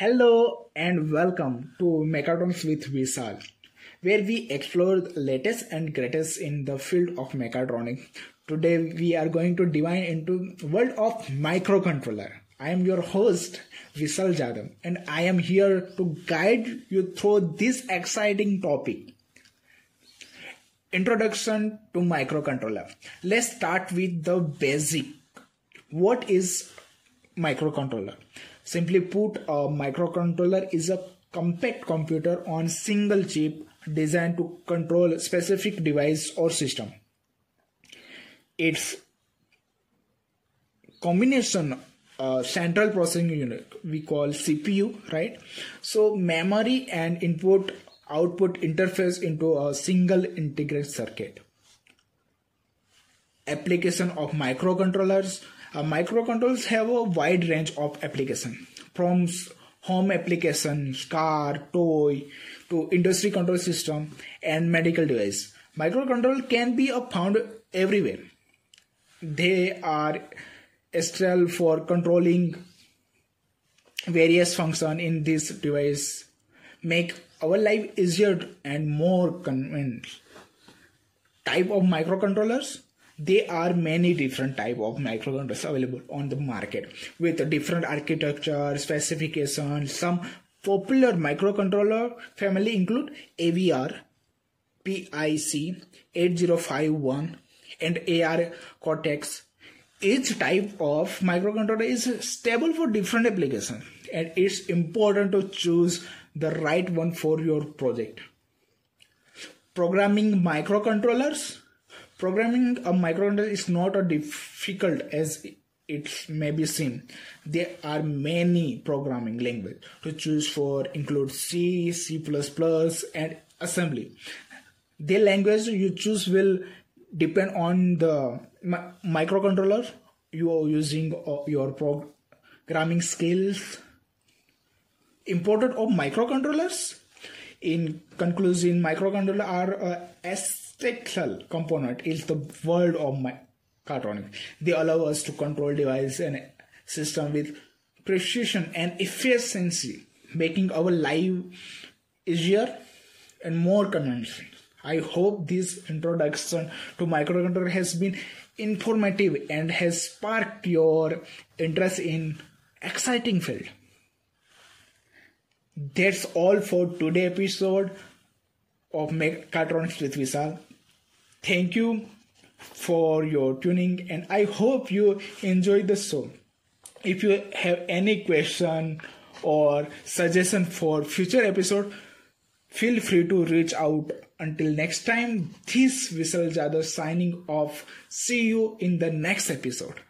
Hello and welcome to Mechatronics with Vishal, where we explore the latest and greatest in the field of mechatronics. Today we are going to dive into world of microcontroller. I am your host Vishal Jadhav and I am here to guide you through this exciting topic. Introduction to microcontroller. Let's start with the basic. What is microcontroller? Simply put, a microcontroller is a compact computer on single chip designed to control specific device or system. Its combination uh, central processing unit we call CPU, right? So memory and input output interface into a single integrated circuit. Application of microcontrollers uh, microcontrollers have a wide range of application from home applications, car, toy, to industry control system and medical device. Microcontroller can be found everywhere. They are essential for controlling various functions in this device, make our life easier and more convenient. Type of microcontrollers there are many different type of microcontrollers available on the market with different architecture specifications some popular microcontroller family include avr pic 8051 and ARM Cortex. Each type of microcontroller is stable for different applications and it's important to choose the right one for your project. Programming microcontrollers Programming a microcontroller is not as difficult as it may be seen. There are many programming languages to choose for include C, C++, and assembly. The language you choose will depend on the microcontroller you are using or your programming skills. Important of microcontrollers. In conclusion, microcontroller are uh, a essential component is the world of mechatronics. They allow us to control device and system with precision and efficiency, making our life easier and more convenient. I hope this introduction to microcontroller has been informative and has sparked your interest in exciting field. That's all for today episode of Mechatronics with Vishal. Thank you for your tuning and I hope you enjoyed the show. If you have any question or suggestion for future episode, feel free to reach out. Until next time, this Vishal Jadhav signing off. See you in the next episode.